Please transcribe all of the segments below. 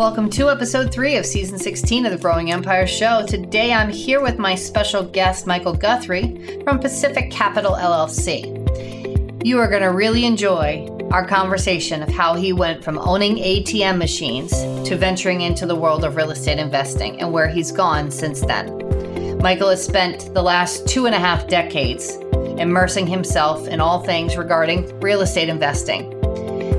Welcome to episode three of season 16 of the Growing Empire Show. Today I'm here with my special guest, Michael Guthrie from Pacific Capital LLC. You are going to really enjoy our conversation of how he went from owning ATM machines to venturing into the world of real estate investing and where he's gone since then. Michael has spent the last two and a half decades immersing himself in all things regarding real estate investing.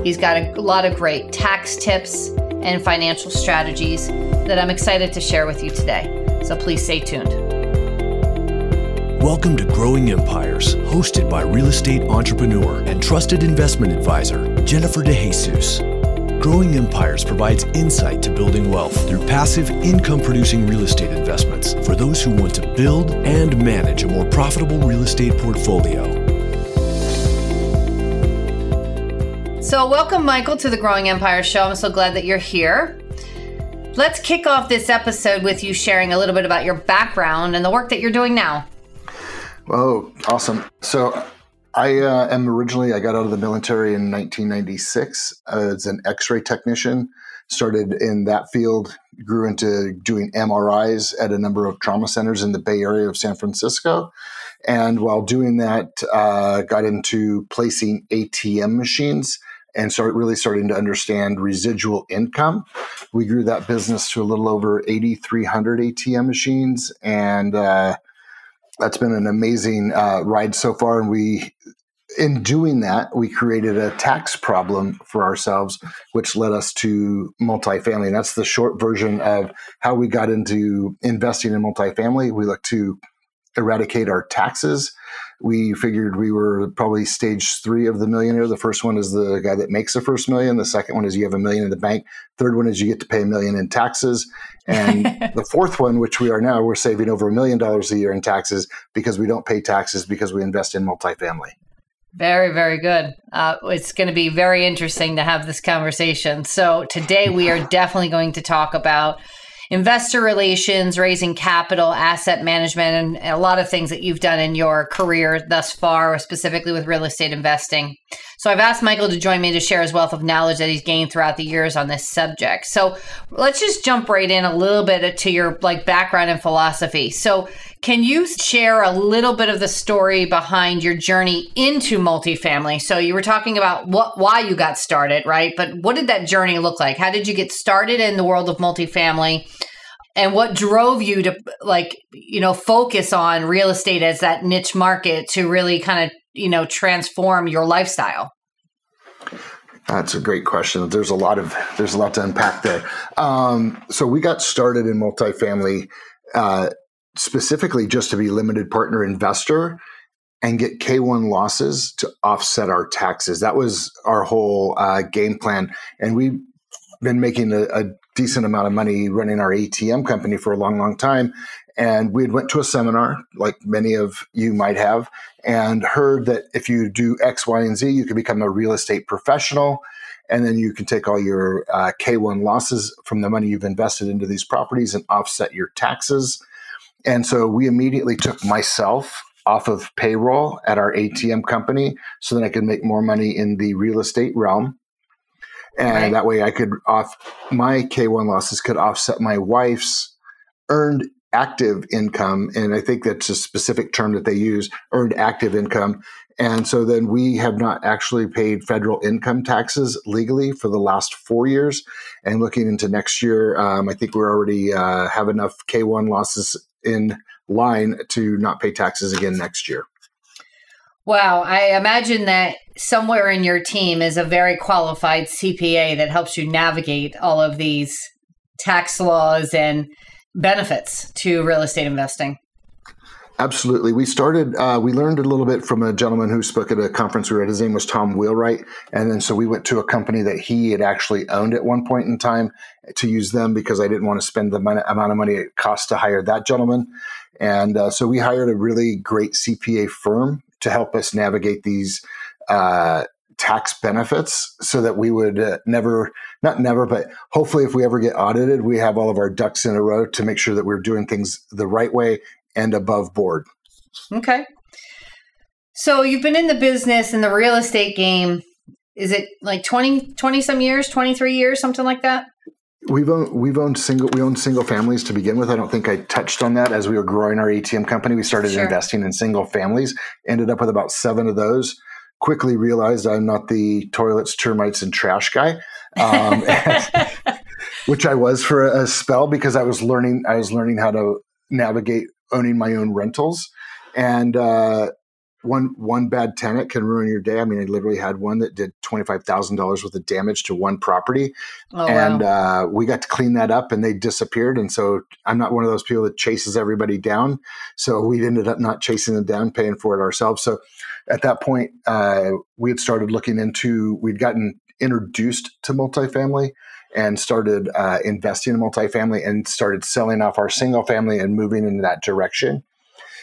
He's got a lot of great tax tips and financial strategies that I'm excited to share with you today. So please stay tuned. Welcome to Growing Empires, hosted by real estate entrepreneur and trusted investment advisor, Jennifer DeJesus. Growing Empires provides insight to building wealth through passive income producing real estate investments for those who want to build and manage a more profitable real estate portfolio. So, welcome, Michael, to the Growing Empire Show. I'm so glad that you're here. Let's kick off this episode with you sharing a little bit about your background and the work that you're doing now. Oh, awesome. So, I uh, am originally, I got out of the military in 1996 as an x ray technician. Started in that field, grew into doing MRIs at a number of trauma centers in the Bay Area of San Francisco. And while doing that, uh, got into placing ATM machines and start really starting to understand residual income. We grew that business to a little over 8,300 ATM machines, and uh, that's been an amazing uh, ride so far. And we, in doing that, we created a tax problem for ourselves, which led us to multifamily. And that's the short version of how we got into investing in multifamily. We look to eradicate our taxes we figured we were probably stage three of the millionaire. The first one is the guy that makes the first million. The second one is you have a million in the bank. Third one is you get to pay a million in taxes. And the fourth one, which we are now, we're saving over a million dollars a year in taxes because we don't pay taxes because we invest in multifamily. Very, very good. Uh, it's going to be very interesting to have this conversation. So, today we are definitely going to talk about investor relations, raising capital, asset management, and a lot of things that you've done in your career thus far, specifically with real estate investing. So I've asked Michael to join me to share his wealth of knowledge that he's gained throughout the years on this subject. So let's just jump right in a little bit to your like background and philosophy. So can you share a little bit of the story behind your journey into multifamily? So you were talking about what why you got started, right? But what did that journey look like? How did you get started in the world of multifamily? and what drove you to like you know focus on real estate as that niche market to really kind of you know transform your lifestyle that's a great question there's a lot of there's a lot to unpack there um, so we got started in multifamily uh, specifically just to be limited partner investor and get K1 losses to offset our taxes. That was our whole uh, game plan. And we've been making a, a decent amount of money running our ATM company for a long, long time. And we had went to a seminar, like many of you might have, and heard that if you do X, Y, and Z, you can become a real estate professional. And then you can take all your uh, K1 losses from the money you've invested into these properties and offset your taxes. And so we immediately took myself off of payroll at our ATM company so that I could make more money in the real estate realm. And right. that way I could off my K1 losses could offset my wife's earned active income. And I think that's a specific term that they use earned active income. And so then we have not actually paid federal income taxes legally for the last four years. And looking into next year um, I think we're already uh, have enough K1 losses in line to not pay taxes again next year. Wow, I imagine that somewhere in your team is a very qualified CPA that helps you navigate all of these tax laws and benefits to real estate investing. Absolutely. We started, uh, we learned a little bit from a gentleman who spoke at a conference we were at. His name was Tom Wheelwright. And then so we went to a company that he had actually owned at one point in time to use them because I didn't want to spend the amount of money it cost to hire that gentleman. And uh, so we hired a really great CPA firm to help us navigate these uh, tax benefits so that we would uh, never, not never, but hopefully if we ever get audited, we have all of our ducks in a row to make sure that we're doing things the right way and above board. Okay. So you've been in the business in the real estate game. Is it like 20, 20 some years, 23 years, something like that? We've owned we've owned single we owned single families to begin with. I don't think I touched on that as we were growing our ATM company. We started sure. investing in single families. Ended up with about seven of those. Quickly realized I'm not the toilets, termites, and trash guy, um, which I was for a spell because I was learning I was learning how to navigate owning my own rentals, and uh, one one bad tenant can ruin your day. I mean, I literally had one that did twenty five thousand dollars worth of damage to one property, oh, and wow. uh, we got to clean that up, and they disappeared. And so I'm not one of those people that chases everybody down. So we ended up not chasing them down, paying for it ourselves. So at that point, uh, we had started looking into. We'd gotten introduced to multifamily and started uh, investing in multifamily and started selling off our single family and moving in that direction.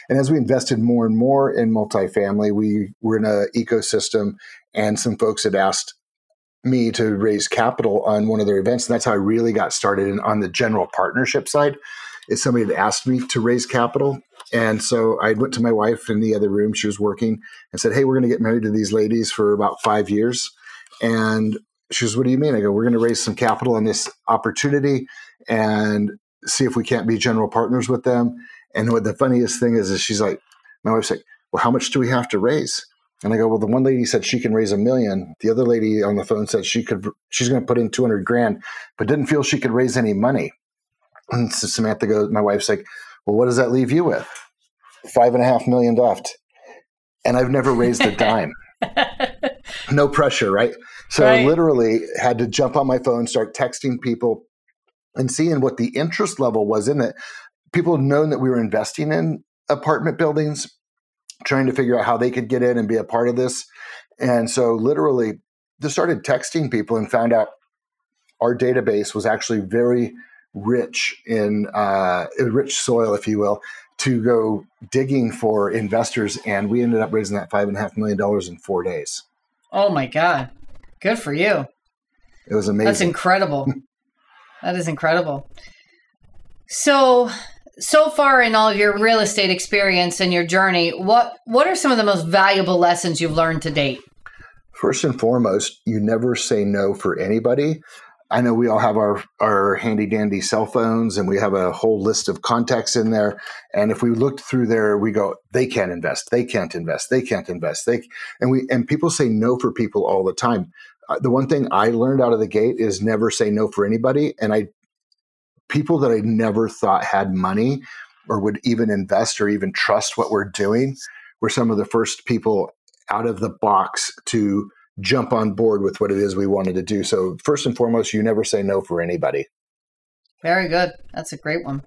And as we invested more and more in multifamily, we were in an ecosystem, and some folks had asked me to raise capital on one of their events. And that's how I really got started. And on the general partnership side, is somebody had asked me to raise capital. And so I went to my wife in the other room. She was working and said, Hey, we're going to get married to these ladies for about five years. And she goes, What do you mean? I go, We're going to raise some capital on this opportunity and see if we can't be general partners with them. And what the funniest thing is, is she's like, my wife's like, well, how much do we have to raise? And I go, well, the one lady said she can raise a million. The other lady on the phone said she could, she's going to put in 200 grand, but didn't feel she could raise any money. And so Samantha goes, my wife's like, well, what does that leave you with? Five and a half million left. And I've never raised a dime. no pressure, right? So right. I literally had to jump on my phone, start texting people and seeing what the interest level was in it people had known that we were investing in apartment buildings, trying to figure out how they could get in and be a part of this. And so, literally, just started texting people and found out our database was actually very rich in uh, rich soil, if you will, to go digging for investors. And we ended up raising that five and a half million dollars in four days. Oh my God. Good for you. It was amazing. That's incredible. that is incredible. So, so far in all of your real estate experience and your journey, what what are some of the most valuable lessons you've learned to date? First and foremost, you never say no for anybody. I know we all have our, our handy dandy cell phones and we have a whole list of contacts in there. And if we looked through there, we go, they can't invest, they can't invest, they can't invest. They and we and people say no for people all the time. Uh, the one thing I learned out of the gate is never say no for anybody. And I people that I never thought had money or would even invest or even trust what we're doing were some of the first people out of the box to jump on board with what it is we wanted to do. So, first and foremost, you never say no for anybody. Very good. That's a great one.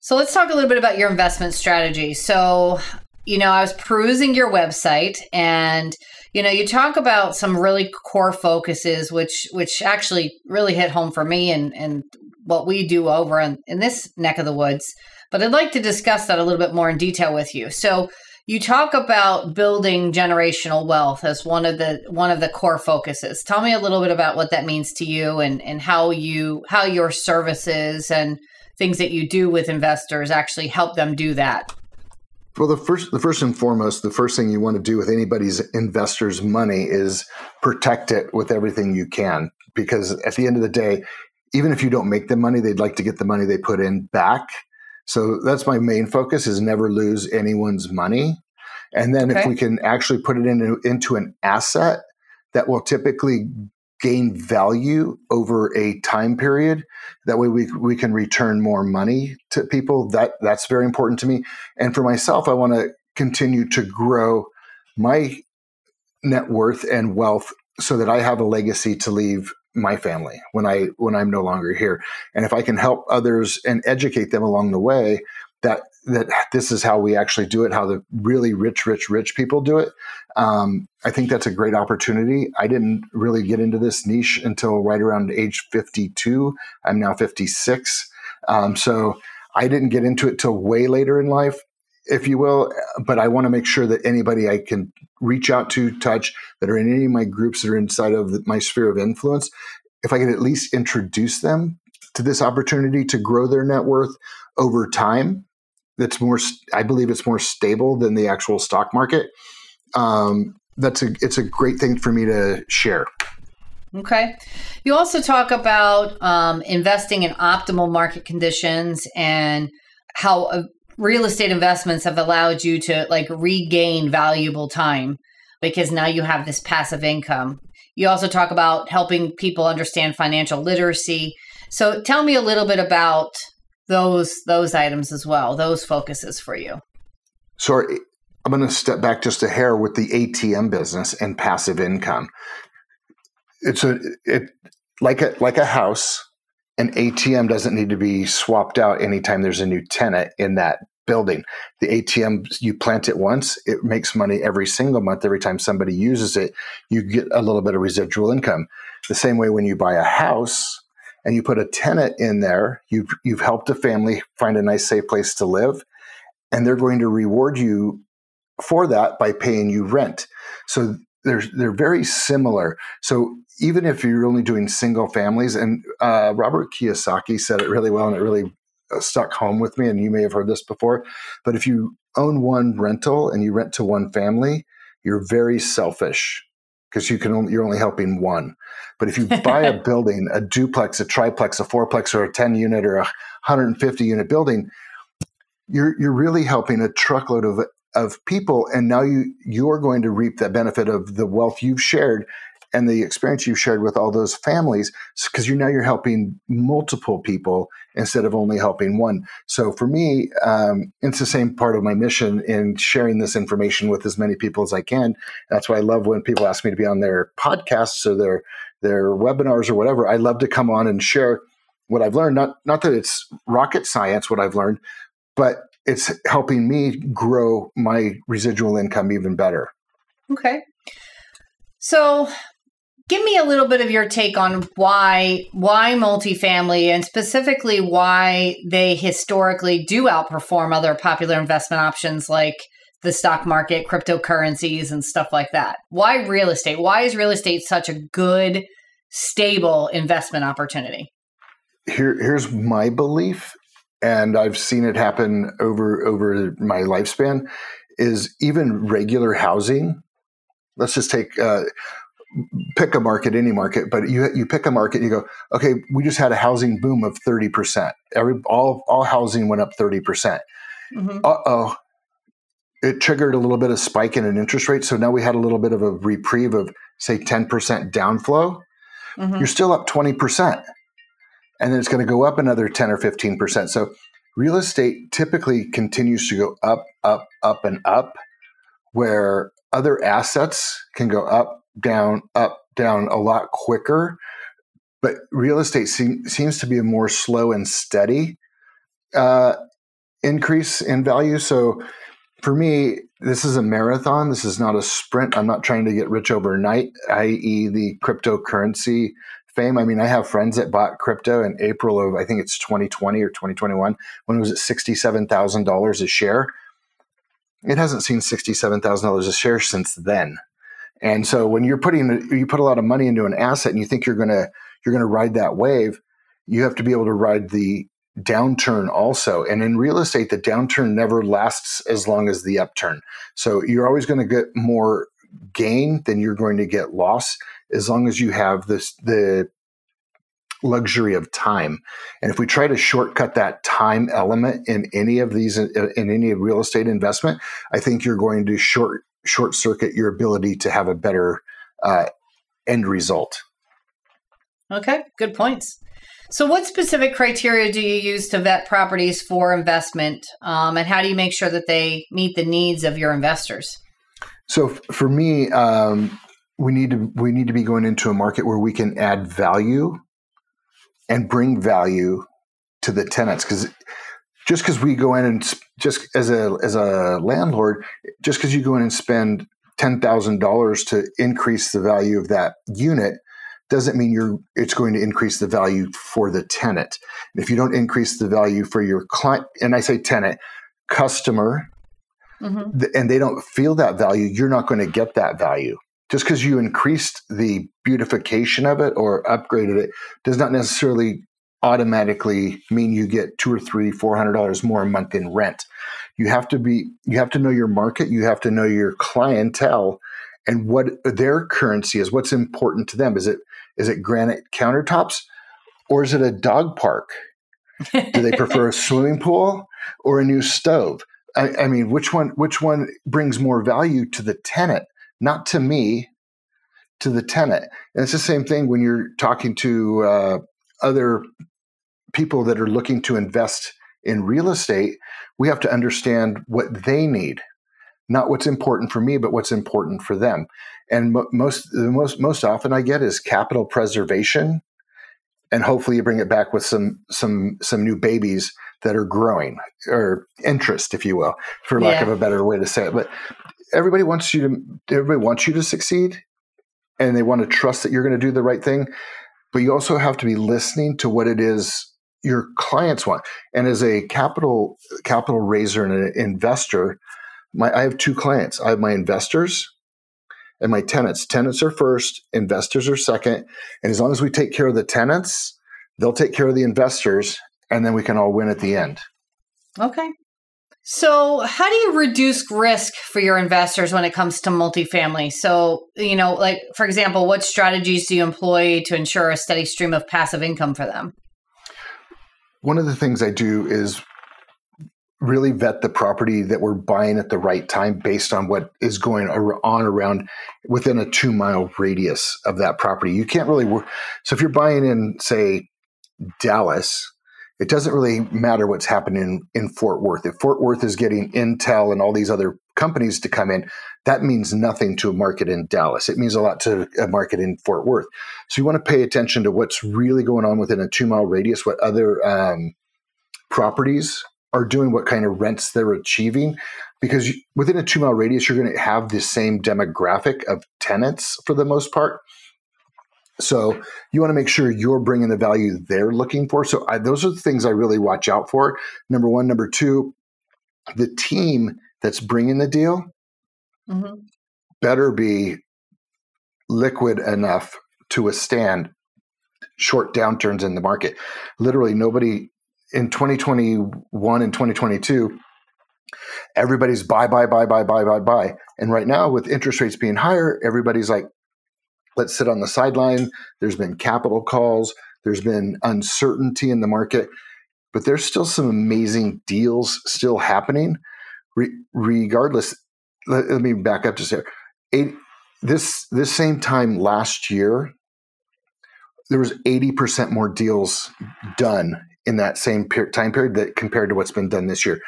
So, let's talk a little bit about your investment strategy. So, you know, I was perusing your website and you know, you talk about some really core focuses which which actually really hit home for me and and what we do over in, in this neck of the woods. But I'd like to discuss that a little bit more in detail with you. So you talk about building generational wealth as one of the one of the core focuses. Tell me a little bit about what that means to you and, and how you how your services and things that you do with investors actually help them do that. Well, the first, the first and foremost, the first thing you want to do with anybody's investor's money is protect it with everything you can, because at the end of the day, even if you don't make the money, they'd like to get the money they put in back. So that's my main focus is never lose anyone's money. And then okay. if we can actually put it into, into an asset that will typically gain value over a time period, that way we, we can return more money to people. That that's very important to me. And for myself, I want to continue to grow my net worth and wealth so that I have a legacy to leave my family when I when I'm no longer here. And if I can help others and educate them along the way that that this is how we actually do it, how the really rich, rich, rich people do it. Um, I think that's a great opportunity. I didn't really get into this niche until right around age 52. I'm now 56. Um, so I didn't get into it till way later in life if you will. But I want to make sure that anybody I can reach out to, touch, that are in any of my groups that are inside of my sphere of influence, if I can at least introduce them to this opportunity to grow their net worth over time, that's more, I believe it's more stable than the actual stock market. Um, that's a, it's a great thing for me to share. Okay. You also talk about um, investing in optimal market conditions and how uh, real estate investments have allowed you to like regain valuable time because now you have this passive income. You also talk about helping people understand financial literacy. So tell me a little bit about those those items as well, those focuses for you. So eh, I'm going to step back just a hair with the ATM business and passive income. It's a it like a like a house. An ATM doesn't need to be swapped out anytime there's a new tenant in that building. The ATM, you plant it once, it makes money every single month. Every time somebody uses it, you get a little bit of residual income. The same way when you buy a house and you put a tenant in there, you've, you've helped a family find a nice, safe place to live, and they're going to reward you for that by paying you rent. So they're they're very similar. So even if you're only doing single families, and uh, Robert Kiyosaki said it really well, and it really uh, stuck home with me. And you may have heard this before, but if you own one rental and you rent to one family, you're very selfish because you can only, you're only helping one. But if you buy a building, a duplex, a triplex, a fourplex, or a 10 unit or a 150 unit building, you're you're really helping a truckload of of people and now you you're going to reap the benefit of the wealth you've shared and the experience you've shared with all those families because you now you're helping multiple people instead of only helping one. So for me um, it's the same part of my mission in sharing this information with as many people as i can. That's why i love when people ask me to be on their podcasts or their their webinars or whatever. I love to come on and share what i've learned. Not not that it's rocket science what i've learned but it's helping me grow my residual income even better. Okay. So give me a little bit of your take on why why multifamily and specifically why they historically do outperform other popular investment options like the stock market, cryptocurrencies and stuff like that. Why real estate? Why is real estate such a good stable investment opportunity? Here, here's my belief and I've seen it happen over over my lifespan, is even regular housing. Let's just take uh, pick a market, any market, but you you pick a market, you go, okay, we just had a housing boom of thirty percent. Every all all housing went up thirty percent. Mm-hmm. Uh oh, it triggered a little bit of spike in an interest rate. So now we had a little bit of a reprieve of say ten percent downflow. Mm-hmm. You're still up twenty percent and then it's going to go up another 10 or 15%. So real estate typically continues to go up, up, up, and up, where other assets can go up, down, up, down a lot quicker. But real estate seem, seems to be a more slow and steady uh, increase in value. So for me, this is a marathon. This is not a sprint. I'm not trying to get rich overnight, i.e., the cryptocurrency fame. I mean, I have friends that bought crypto in April of I think it's 2020 or 2021 when it was at sixty-seven thousand dollars a share. It hasn't seen sixty-seven thousand dollars a share since then. And so when you're putting you put a lot of money into an asset and you think you're gonna you're gonna ride that wave, you have to be able to ride the downturn also. And in real estate, the downturn never lasts as long as the upturn. So you're always going to get more gain than you're going to get loss as long as you have this the luxury of time. And if we try to shortcut that time element in any of these in any real estate investment, I think you're going to short short circuit your ability to have a better uh, end result. Okay, good points. So, what specific criteria do you use to vet properties for investment, um, and how do you make sure that they meet the needs of your investors? So, for me, um, we need to we need to be going into a market where we can add value and bring value to the tenants because just because we go in and just as a as a landlord just because you go in and spend $10,000 to increase the value of that unit doesn't mean you're it's going to increase the value for the tenant. if you don't increase the value for your client and I say tenant customer mm-hmm. and they don't feel that value, you're not going to get that value just because you increased the beautification of it or upgraded it does not necessarily automatically mean you get two or three four hundred dollars more a month in rent you have to be you have to know your market you have to know your clientele and what their currency is what's important to them is it Is it granite countertops or is it a dog park? Do they prefer a swimming pool or a new stove? I, I, mean, which one which one brings more value to the tenant, not to me, to the tenant? And it's the same thing when you're talking to uh, other people that are looking to invest in real estate. We have to understand what they need, not what's important for me, but what's important for them. And mo- most the most most often I get is capital preservation and hopefully you bring it back with some some some new babies that are growing or interest if you will for lack yeah. of a better way to say it but everybody wants you to everybody wants you to succeed and they want to trust that you're going to do the right thing but you also have to be listening to what it is your clients want and as a capital capital raiser and an investor my i have two clients i have my investors and my tenants. Tenants are first, investors are second. And as long as we take care of the tenants, they'll take care of the investors, and then we can all win at the end. Okay. So, how do you reduce risk for your investors when it comes to multifamily? So, you know, like for example, what strategies do you employ to ensure a steady stream of passive income for them? One of the things I do is really vet the property that we're buying at the right time based on what is going on around within a two mile radius of that property. You can't really work. So if you're buying in, say, Dallas, it doesn't really matter what's happening in, Fort Worth. If Fort Worth is getting Intel and all these other companies to come in, that means nothing to a market in Dallas. It means a lot to a market in Fort Worth. So you want to pay attention to what's really going on within a two mile radius, what other um, properties are doing, what kind of rents they're achieving. Because within a two mile radius, you're going to have the same demographic of tenants for the most part. So you want to make sure you're bringing the value they're looking for. So I, those are the things I really watch out for. Number one, number two, the team that's bringing the deal mm-hmm. better be liquid enough to withstand short downturns in the market. Literally, nobody in 2021 and 2022 everybody's buy buy buy buy buy buy buy and right now with interest rates being higher everybody's like let's sit on the sideline. There's been capital calls. There's been uncertainty in the market but there's still some amazing deals still happening. Re- regardless let, let, me back up just here this this same time last year there was 80% more deals done in that same per- time period that compared to what's been done this year.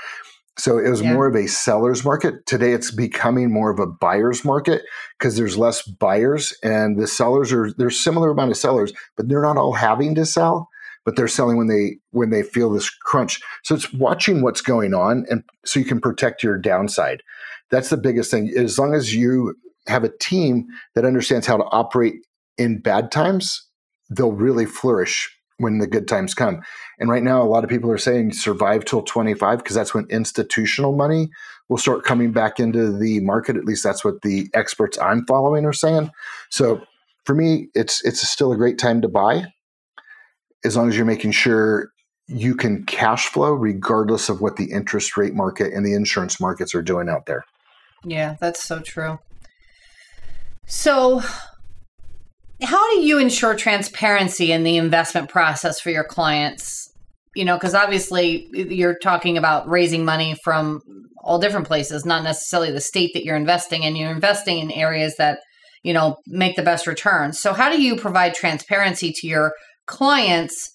So it was yeah. more of a seller's market. Today it's becoming more of a buyer's market because there's less buyers and the sellers are there's similar amount of sellers, but they're not all having to sell, but they're selling when they when they feel this crunch. So it's watching what's going on and so you can protect your downside. That's the biggest thing. As long as you have a team that understands how to operate in bad times, they'll really flourish when the good times come. And right now, a lot of people are saying survive till 25 because that's when institutional money will start coming back into the market. At least that's what the experts I'm following are saying. So for me, it's it's still a great time to buy as long as you're making sure you can cash flow regardless of what the interest rate market and the insurance markets are doing out there. Yeah, that's so true. So how do you ensure transparency in the investment process for your clients? You know, because obviously you're talking about raising money from all different places, not necessarily the state that you're investing in. You're investing in areas that, you know, make the best returns. So, how do you provide transparency to your clients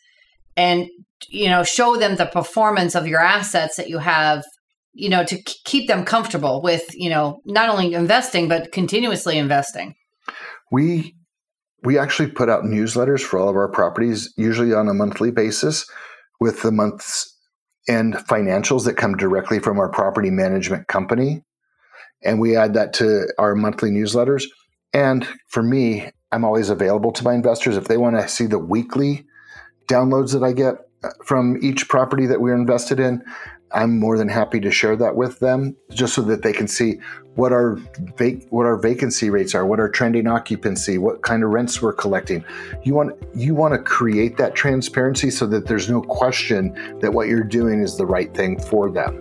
and, you know, show them the performance of your assets that you have you know to keep them comfortable with you know not only investing but continuously investing we we actually put out newsletters for all of our properties, usually on a monthly basis, with the month's end financials that come directly from our property management company. And we add that to our monthly newsletters. And for me, I'm always available to my investors. If they want to see the weekly downloads that I get uh, from each property that we're invested in, I'm more than happy to share that with them just so that they can see what our vac- what our vacancy rates are, what our trending occupancy, what kind of rents we're collecting. You want you want to create that transparency so that there's no question that what you're doing is the right thing for them.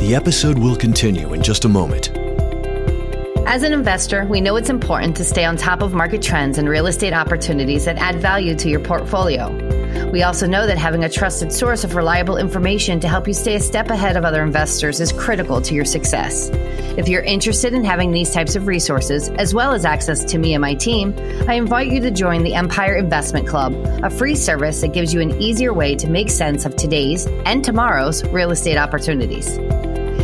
The episode will continue in just a moment. As an investor, we know it's important to stay on top of market trends and real estate opportunities that add value to your portfolio. We also know that having a trusted source of reliable information to help you stay a step ahead of other investors is critical to your success. If you're interested in having these types of resources, as well as access to me and my team, I invite you to join the Empire Investment Club, a free service that gives you an easier way to make sense of today's and tomorrow's real estate opportunities.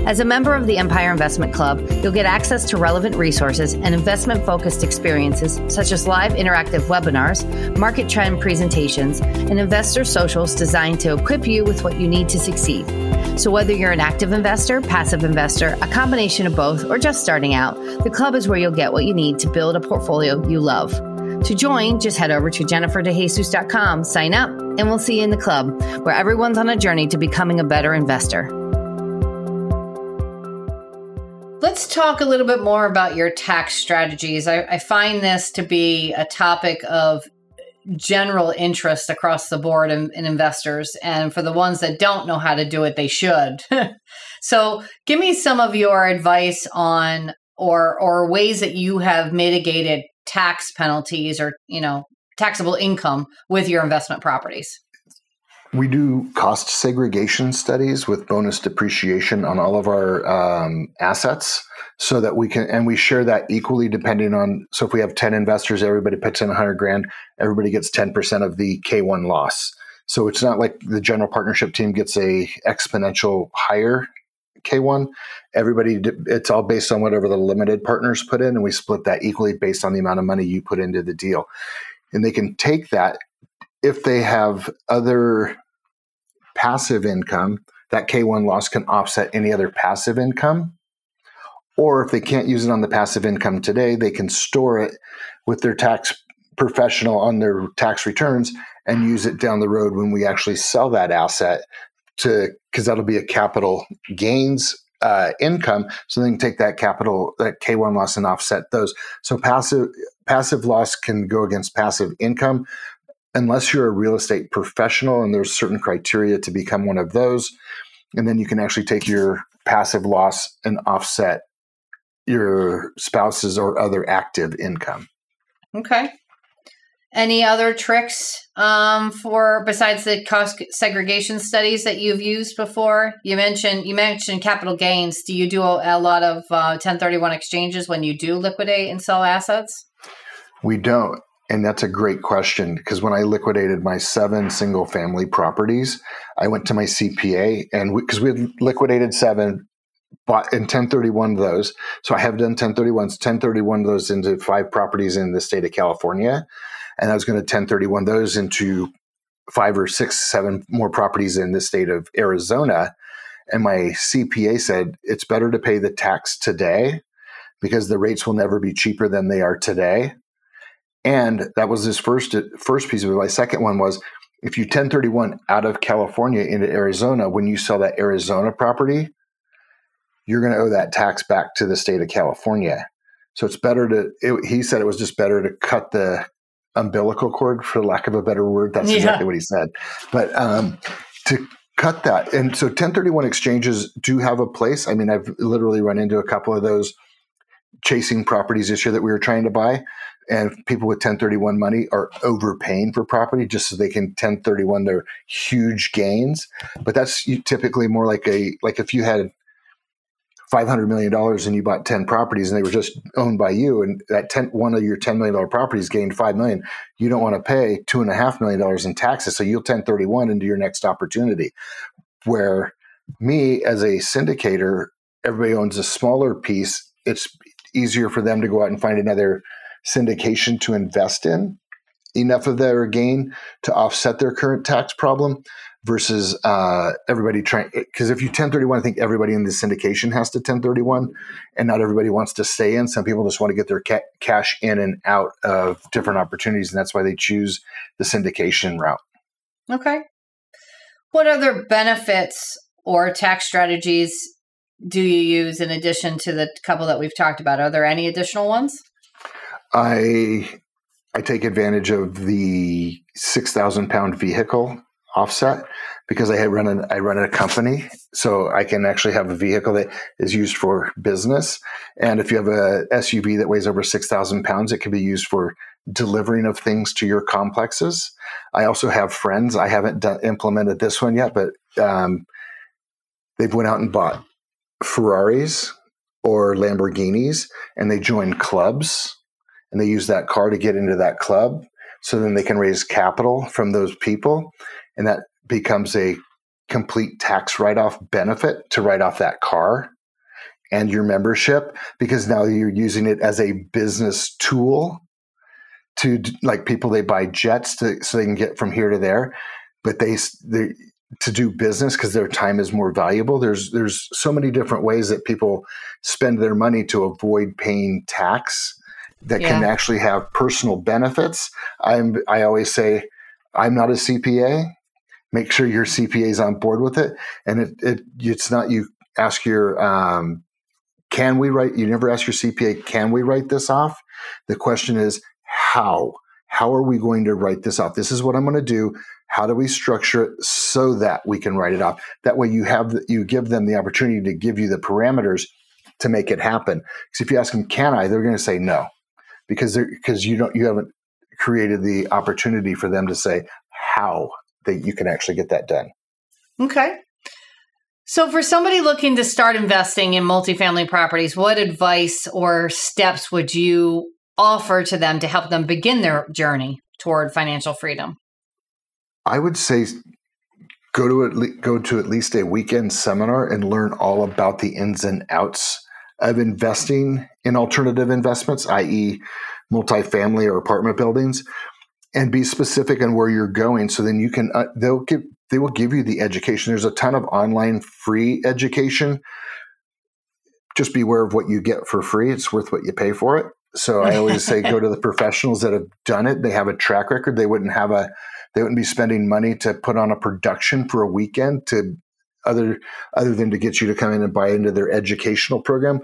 As a member of the Empire Investment Club, you'll get access to relevant resources and investment focused experiences such as live interactive webinars, market trend presentations, and investor socials designed to equip you with what you need to succeed. So, whether you're an active investor, passive investor, a combination of both, or just starting out, the club is where you'll get what you need to build a portfolio you love. To join, just head over to jenniferdejesus.com, sign up, and we'll see you in the club, where everyone's on a journey to becoming a better investor. Let's talk a little bit more about your tax strategies. I, I, find this to be a topic of general interest across the board in, in investors. And for the ones that don't know how to do it, they should. so, give me some of your advice on or or ways that you have mitigated tax penalties or you know taxable income with your investment properties. We do cost segregation studies with bonus depreciation on all of our um, assets so that we can, and we share that equally depending on. So if we have 10 investors, everybody puts in 100 grand, everybody gets 10% of the K1 loss. So it's not like the general partnership team gets a exponential higher K1. Everybody, it's all based on whatever the limited partners put in, and we split that equally based on the amount of money you put into the deal. And they can take that if they have other passive income, that K1 loss can offset any other passive income. Or if they can't use it on the passive income today, they can store it with their tax professional on their tax returns and use it down the road when we actually sell that asset to because that'll be a capital gains uh, income so they can take that capital that k1 loss and offset those so passive passive loss can go against passive income unless you're a real estate professional and there's certain criteria to become one of those and then you can actually take your passive loss and offset your spouse's or other active income. Okay. Any other tricks um, for besides the cost segregation studies that you've used before? You mentioned you mentioned capital gains. Do you do a, a lot of uh, 1031 exchanges when you do liquidate and sell assets? We don't and that's a great question because when I liquidated my seven single family properties, I went to my CPA and because we, we, had liquidated seven, bought in 1031 of those. So I have done 1031s, 1031 of those into five properties in the state of California. And I was going to 1031 those into five or six, seven more properties in the state of Arizona. And my CPA said it's better to pay the tax today because the rates will never be cheaper than they are today and that was his first first piece of advice. Second one was if you 1031 out of California into Arizona, when you sell that Arizona property, you're going to owe that tax back to the state of California. So it's better to. It, he said it was just better to cut the umbilical cord, for lack of a better word. That's yeah. exactly what he said. But um, to cut that, and so 1031 exchanges do have a place. I mean, I've literally run into a couple of those chasing properties this year that we were trying to buy and people with 1031 money are overpaying for property just so they can 1031 their huge gains. But that's typically more like a like if you had 500 million dollars and you bought 10 properties and they were just owned by you and that 10 one of your 10 million dollar properties gained 5 million you don't want to pay two and a half million dollars in taxes. So you'll 1031 into your next opportunity. Where me as a syndicator everybody owns a smaller piece. It's easier for them to go out and find another syndication to invest in enough of their gain to offset their current tax problem versus uh, everybody trying because if you 1031 i think everybody in the syndication has to 1031 and not everybody wants to stay in. Some people just want to get their ca- cash in and out of different opportunities and that's why they choose the syndication route. Okay. What other benefits or tax strategies do you use in addition to the couple that we've talked about? Are there any additional ones I I take advantage of the six thousand pound vehicle offset because I run an, I run a company, so I can actually have a vehicle that is used for business. And if you have a SUV that weighs over six thousand pounds, it can be used for delivering of things to your complexes. I also have friends. I haven't done, implemented this one yet, but um, they've went out and bought Ferraris or Lamborghinis, and they join clubs, and they use that car to get into that club. So then they can raise capital from those people, and that becomes a complete tax write-off benefit to write off that car and your membership because now you're using it as a business tool to like people they buy jets to so they can get from here to there but they they to do business because their time is more valuable there's there's so many different ways that people spend their money to avoid paying tax that yeah. can actually have personal benefits. I'm i always say i'm not a cpa make sure your cpa is on board with it. And it, it it's not you ask your um, can we write you never ask your cpa can we write this off? The question is how? How are we going to write this off? This is what i'm going to do. How do we structure it so that we can write it off? That way you have the, you give them the opportunity to give you the parameters to make it happen. Because if you ask them can i they're going to say no because they're because you don't you haven't created the opportunity for them to say how that you can actually get that done okay so, for somebody looking to start investing in multifamily properties, what advice or steps would you offer to them to help them begin their journey toward financial freedom? I would say go to at go to at least a weekend seminar and learn all about the ins and outs of investing in alternative investments, i.e., multifamily or apartment buildings, and be specific on where you're going. So then you can uh, they'll give they will give you the education. There's a ton of online free education. Just beware of what you get for free. It's worth what you pay for it. So I always say go to the professionals that have done it. They have a track record. They wouldn't have a they wouldn't be spending money to put on a production for a weekend to other other than to get you to come in and buy into their educational program.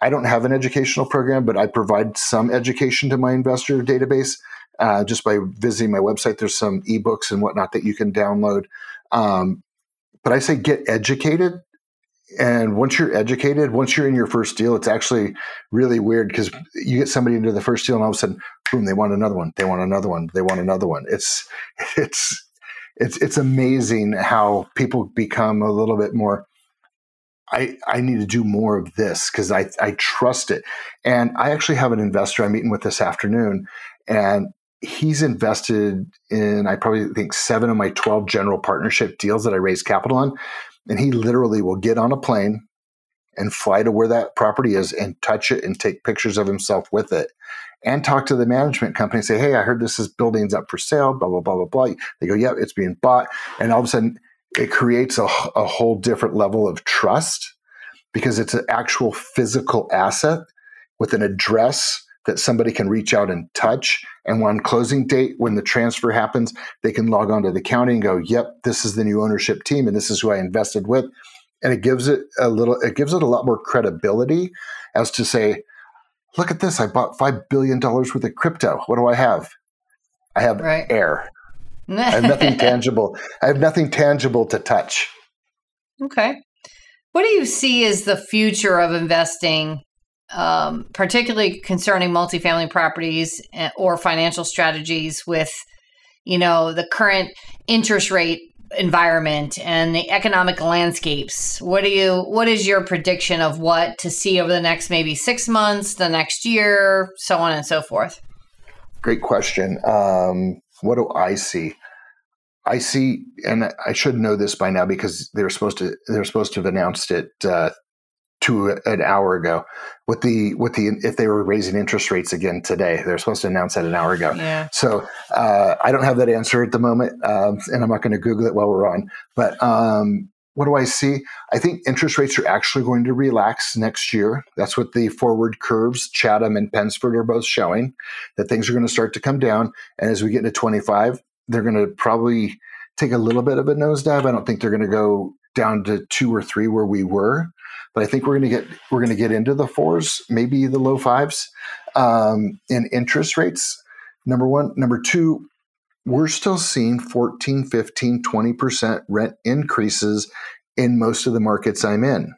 I don't have an educational program, but I provide some education to my investor database uh, just by visiting my website. There's some ebooks and whatnot that you can download. Um, but I say get educated and once you're educated, once you're in your first deal, it's actually really weird because you get somebody into the first deal and all of a sudden, boom, they want another one. They want another one. They want another one. It's it's it's it's amazing how people become a little bit more I, I need to do more of this because I, I trust it. And I actually have an investor I'm meeting with this afternoon, and he's invested in, I probably think, seven of my 12 general partnership deals that I raised capital on. And he literally will get on a plane and fly to where that property is and touch it and take pictures of himself with it and talk to the management company and say, Hey, I heard this is building's up for sale, blah, blah, blah, blah, blah. They go, Yep, it's being bought. And all of a sudden, it creates a, a whole different level of trust because it's an actual physical asset with an address that somebody can reach out and touch. And on closing date, when the transfer happens, they can log on to the county and go, "Yep, this is the new ownership team, and this is who I invested with." And it gives it a little, it gives it a lot more credibility as to say, "Look at this! I bought five billion dollars worth of crypto. What do I have? I have right. air. I have nothing tangible. I have nothing tangible to touch." Okay. What do you see as the future of investing um, particularly concerning multifamily properties eh, or financial strategies with, you know, the current interest rate environment and the economic landscapes. What do you? What is your prediction of what to see over the next maybe six months, the next year, so on and so forth? Great question. Um, what do I see? I see, and I should know this by now because they're supposed to they're supposed to have announced it uh, to an hour ago with the with the if they were raising interest rates again today they're supposed to announce that an hour ago. Yeah. so uh, i don't have that answer at the moment um, and i'm not going to google it while we're on but um, what do i see? I think interest rates are actually going to relax next year. That's what the forward curves chatham and pensford are both showing that things are going to start to come down and as we get into 25 they're going to probably take a little bit of a nosedive. I don't think they're going to go down to two or three where we were but I think we're going to get we're going to get into the fours, maybe the low fives um, in interest rates. Number one, number two, we're still seeing 14, 15, 20% rent increases in most of the markets I'm in.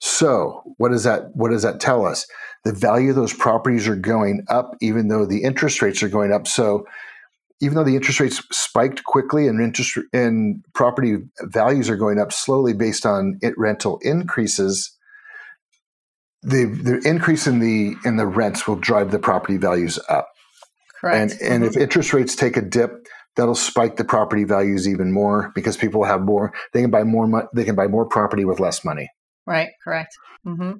So, what does that what does that tell us? The value of those properties are going up even though the interest rates are going up. So, even though the interest rates spiked quickly and interest and property values are going up slowly based on rental increases, the the increase in the in the rents will drive the property values up. Correct. And and mm-hmm. if interest rates take a dip, that'll spike the property values even more because people have more. They can buy more. They can buy more property with less money. Right. Correct. Mm-hmm.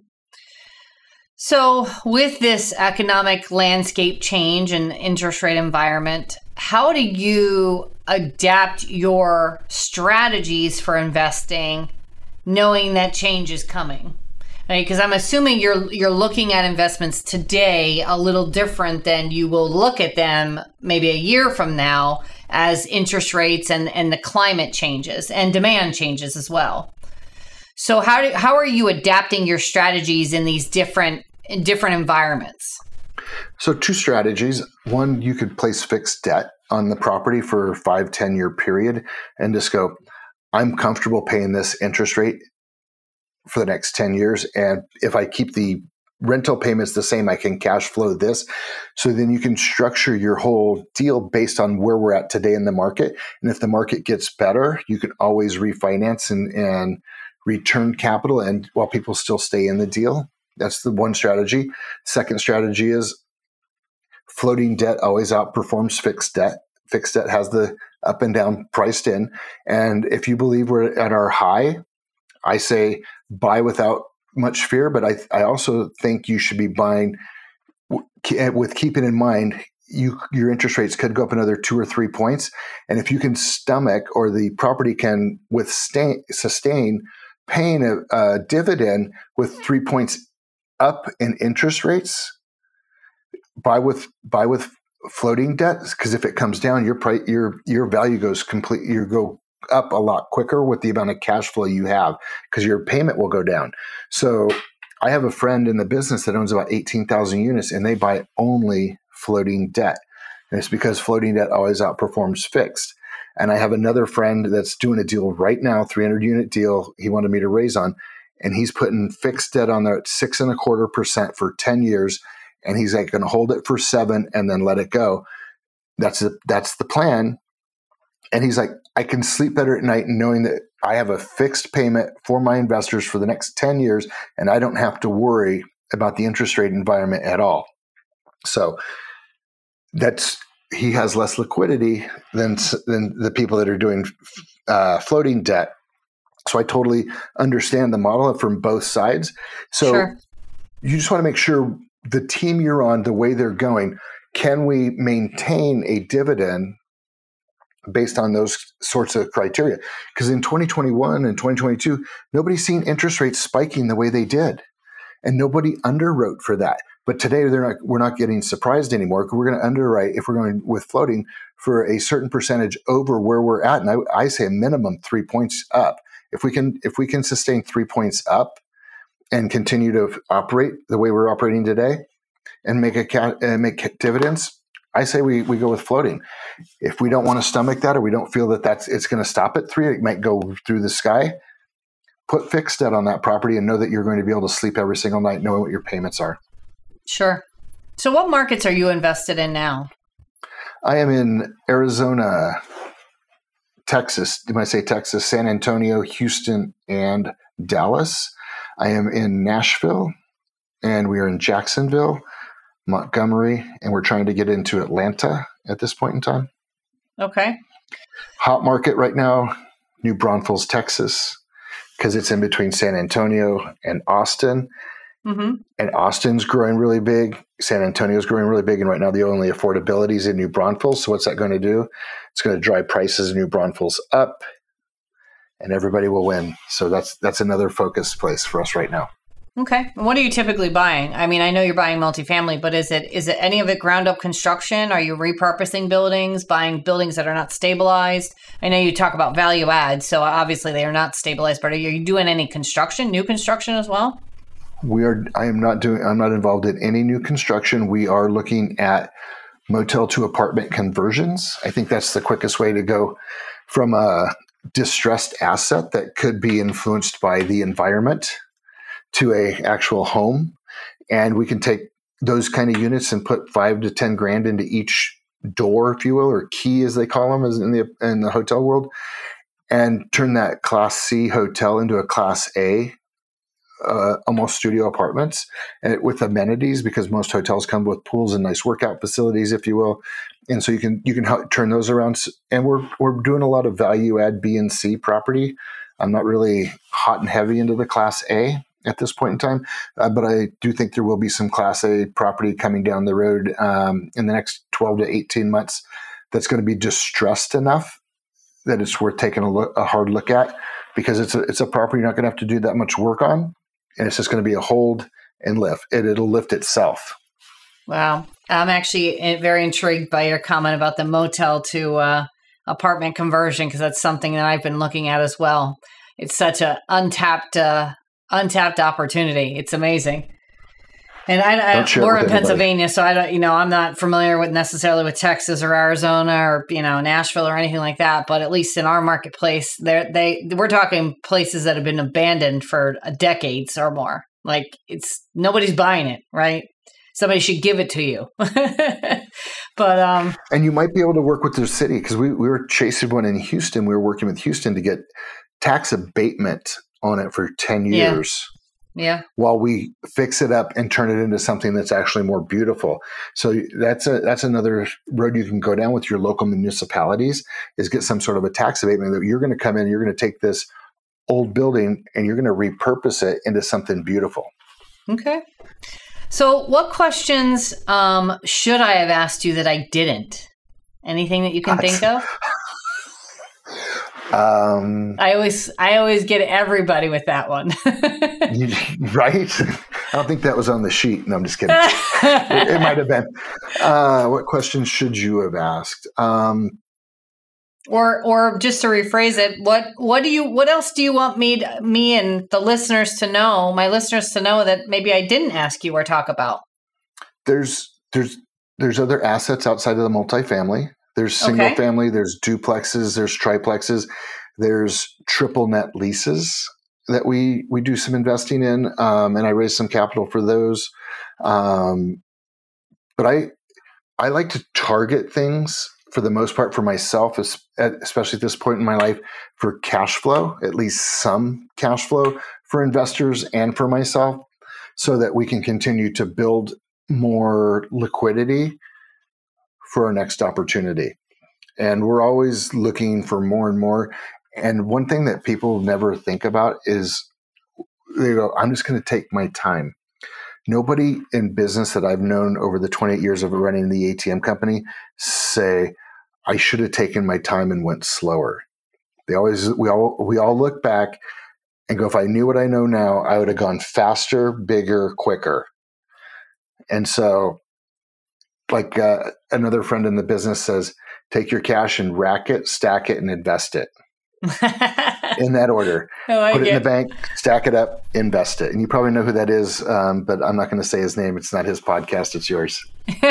So, with this economic landscape change and interest rate environment, how do you adapt your strategies for investing, knowing that change is coming? right? Because I'm assuming you're you're looking at investments today a little different than you will look at them maybe a year from now as interest rates and and the climate changes and demand changes as well. So how do how are you adapting your strategies in these different in different environments? So two strategies. One, you could place fixed debt on the property for a five, 10 year period and just go, I'm comfortable paying this interest rate for the next 10 years. And if I keep the rental payments the same, I can cash flow this. So then you can structure your whole deal based on where we're at today in the market. And if the market gets better, you can always refinance and, and return capital and while people still stay in the deal. That's the one strategy. Second strategy is floating debt always outperforms fixed debt. Fixed debt has the up and down priced in. And if you believe we're at our high, I say buy without much fear, but I, I also think you should be buying with keeping in mind you your interest rates could go up another two or three points, and if you can stomach or the property can withstand sustain paying a, a dividend with three points up in interest rates, buy with buy with floating debt because if it comes down, your price your your value goes complete. You go up a lot quicker with the amount of cash flow you have because your payment will go down. So I have a friend in the business that owns about 18,000 units and they buy only floating debt. And it's because floating debt always outperforms fixed. And I have another friend that's doing a deal right now, 300 unit deal he wanted me to raise on. And he's putting fixed debt on there at six and a quarter percent for 10 years. And he's like going to hold it for seven and then let it go. That's the, that's the plan. And he's like, I can sleep better at night knowing that I have a fixed payment for my investors for the next 10 years and I don't have to worry about the interest rate environment at all. So that's he has less liquidity than than the people that are doing uh, floating debt. So I totally understand the model from both sides. So sure. you just want to make sure the team you're on, the way they're going, can we maintain a dividend based on those sorts of criteria. Because in 2021 and 2022, nobody's seen interest rates spiking the way they did. And nobody underwrote for that. But today they're not we're not getting surprised anymore. We're going to underwrite if we're going with floating for a certain percentage over where we're at. And I, I say a minimum three points up. If we can if we can sustain three points up and continue to operate the way we're operating today and make a cat and uh, make dividends, I say we, we go with floating. If we don't want to stomach that or we don't feel that that's it's going to stop at three, it might go through the sky. Put fixed debt on that property and know that you're going to be able to sleep every single night knowing what your payments are. Sure. So, what markets are you invested in now? I am in Arizona, Texas. When I say Texas, San Antonio, Houston, and Dallas. I am in Nashville, and we are in Jacksonville Montgomery, and we're trying to get into Atlanta at this point in time. Okay. Hot market right now, New Braunfels, Texas, because it's in between San Antonio and Austin. Mm-hmm. And Austin's growing really big. San Antonio's growing really big. And right now, the only affordability is in New Braunfels. So, what's that going to do? It's going to drive prices in New Braunfels up, and everybody will win. So, that's that's another focus place for us right now. Okay. What are you typically buying? I mean, I know you're buying multifamily, but is it is it any of it ground up construction? Are you repurposing buildings, buying buildings that are not stabilized? I know you talk about value add, so obviously they are not stabilized, but are you doing any construction, new construction as well? We are I am not doing I'm not involved in any new construction. We are looking at motel to apartment conversions. I think that's the quickest way to go from a distressed asset that could be influenced by the environment to a actual home and we can take those kind of units and put five to ten grand into each door if you will or key as they call them as in the in the hotel world and turn that class c hotel into a class a uh, almost studio apartments and with amenities because most hotels come with pools and nice workout facilities if you will. And so you can you can help turn those around. And we're we're doing a lot of value add b and c property. I'm not really hot and heavy into the class a at this point in time uh, but i do think there will be some class a property coming down the road um, in the next 12 to 18 months that's going to be distressed enough that it's worth taking a, look, a hard look at because it's a, it's a property you're not going to have to do that much work on and it's just going to be a hold and lift. It, it'll lift itself. Wow. I'm actually eh, very intrigued by your comment about the motel to uh, apartment conversion because that's something that I've been looking at as well. It's such an untapped uh, untapped opportunity. It's amazing. And I, I we're in Pennsylvania, so I don't, you know, I'm not familiar with necessarily with Texas or Arizona or you know Nashville or anything like that. But at least in our marketplace, they they we're talking places that have been abandoned for decades or more. Like it's nobody's buying it, right? Somebody should give it to you. but um, and you might be able to work with the city because we we were chasing one in Houston. We were working with Houston to get tax abatement on it for ten years. Yeah yeah. While we fix it up and turn it into something that's actually more beautiful. So that's a that's another road you can go down with your local municipalities is get some sort of a tax abatement that you're going to come in, you're going to take this old building and you're going to repurpose it into something beautiful. Okay. So what questions um, should I have asked you that I didn't? Anything that you can think of? Um, I always, I always get everybody with that one. you, right? I don't think that was on the sheet. No, I'm just kidding. it, it might have been. Uh, what questions should you have asked? Um, or, or just to rephrase it, what, what do you, what else do you want me, to, me and the listeners to know, my listeners to know that maybe I didn't ask you or talk about? There's, there's, there's other assets outside of the multifamily. There's single okay. family, there's duplexes, there's triplexes, there's triple net leases that we we do some investing in, um, and I raise some capital for those. Um, but I I like to target things for the most part for myself, especially at this point in my life, for cash flow, at least some cash flow for investors and for myself, so that we can continue to build more liquidity for our next opportunity. And we're always looking for more and more. And one thing that people never think about is they go, I'm just going to take my time. Nobody in business that I've known over the 28 years of running the ATM company say, I should have taken my time and went slower. They always, we all, we all look back and go, if I knew what I know now, I would have gone faster, bigger, quicker. And so like uh, another friend in the business says, take your cash and rack it, stack it, and invest it. in that order. Like Put it, it, in the bank, stack it up, invest it. And you probably know who that is, um, but I'm not going to say his name. It's not his podcast, it's yours.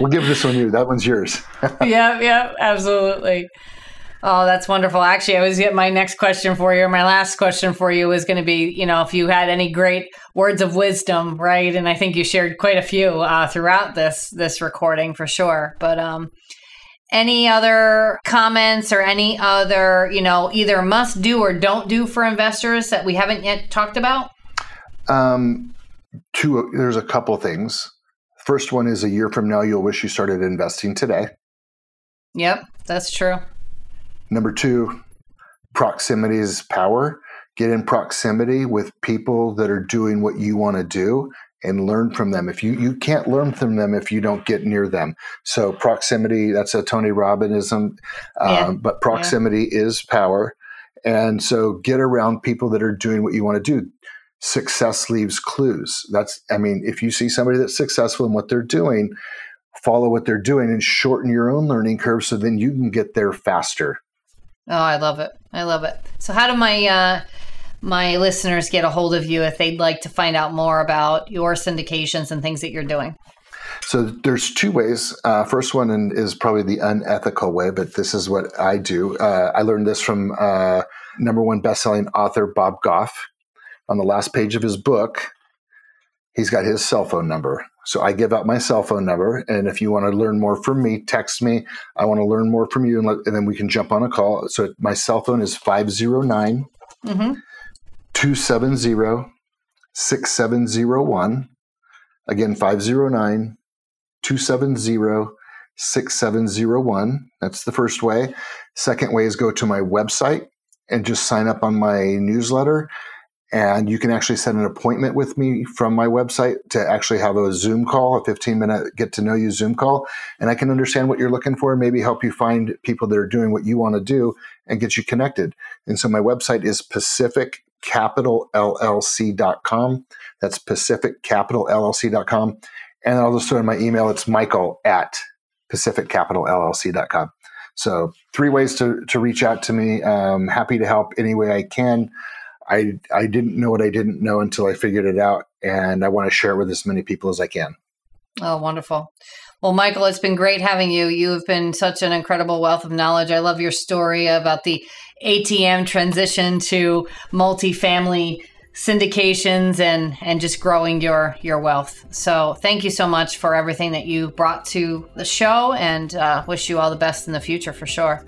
we'll give this one you. That one's yours. yep, yep, absolutely. Oh, that's wonderful. Actually, I was get my next question for you. My last question for you was going to be, you know, if you had any great words of wisdom, right? And I think you shared quite a few uh, throughout this this recording for sure. But um, any other comments or any other, you know, either must do or don't do for investors that we haven't yet talked about? Um, two. There's a couple things. First one is a year from now, you'll wish you started investing today. Yep, that's true. Number two, proximity is power. Get in proximity with people that are doing what you want to do and learn from them. If you you can't learn from them if you don't get near them. So proximity, that's a Tony Robbinism, yeah. um, but proximity yeah. is power. And so get around people that are doing what you want to do. Success leaves clues. That's I mean, if you see somebody that's successful in what they're doing, follow what they're doing and shorten your own learning curve so then you can get there faster. Oh, I love it. I love it. So how do my uh my listeners get a hold of you if they'd like to find out more about your syndications and things that you're doing? So there's two ways. Uh, first one is probably the unethical way, but this is what I do. Uh, I learned this from uh, number one best-selling author Bob Goff. On the last page of his book, he's got his cell phone number. So I give out my cell phone number, and if you want to learn more from me, text me. I want to learn more from you, and, let, and then we can jump on a call. So my cell phone is 509 mm-hmm. 270 6701. Again, 509 270 6701. That's the first way. Second way is go to my website and just sign up on my newsletter. And you can actually set an appointment with me from my website to actually have a Zoom call, a 15 minute get to know you Zoom call. And I can understand what you're looking for, maybe help you find people that are doing what you want to do and get you connected. And so my website is pacificcapitallllc.com. That's pacificcapitallllc.com. And I'll just throw in my email. It's michael at pacificcapitallllc.com. So three ways to, to reach out to me. Um, happy to help any way I can. I, I didn't know what I didn't know until I figured it out. And I want to share it with as many people as I can. Oh, wonderful. Well, Michael, it's been great having you. You have been such an incredible wealth of knowledge. I love your story about the ATM transition to multifamily syndications and and just growing your your wealth. So thank you so much for everything that you brought to the show, and uh, wish you all the best in the future for sure.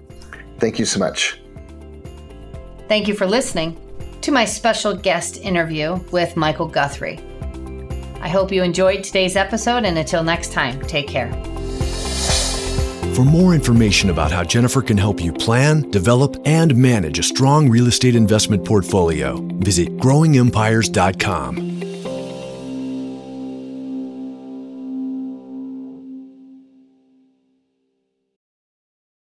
Thank you so much. Thank you for listening to my special guest interview with Michael Guthrie. I hope you enjoyed today's episode, and until next time, take care. For more information about how Jennifer can help you plan, develop, and manage a strong real estate investment portfolio, visit growingempires.com.